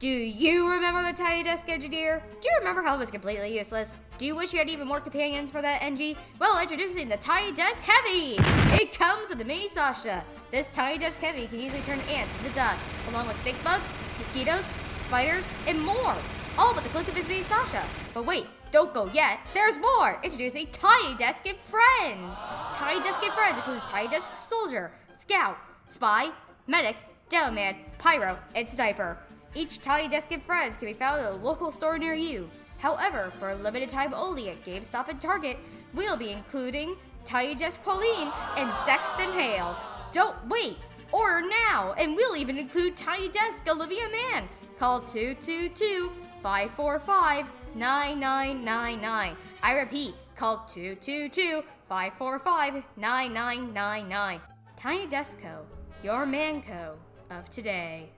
Do you remember the Tiny Desk Engineer? Do you remember how it was completely useless? Do you wish you had even more companions for that Engie? Well, introducing the Tiny Desk Heavy! It comes with the mini Sasha. This Tiny Desk Heavy can easily turn ants into dust, along with stink bugs, mosquitoes, spiders, and more. All but the click of his mini Sasha. But wait, don't go yet. There's more. Introducing Tiny Desk and Friends. Tiny Desk and Friends includes Tiny Desk Soldier, Scout, Spy, Medic, Demo Man, Pyro, and Sniper. Each Tiny Desk and Friends can be found at a local store near you. However, for a limited time only at GameStop and Target, we'll be including Tiny Desk Pauling and Saxton Hale. Don't wait! Order now! And we'll even include Tiny Desk Olivia Mann. Call 222 545 9999. I repeat, call 222 545 9999. Tiny Desk Co., your Mann Co. of today.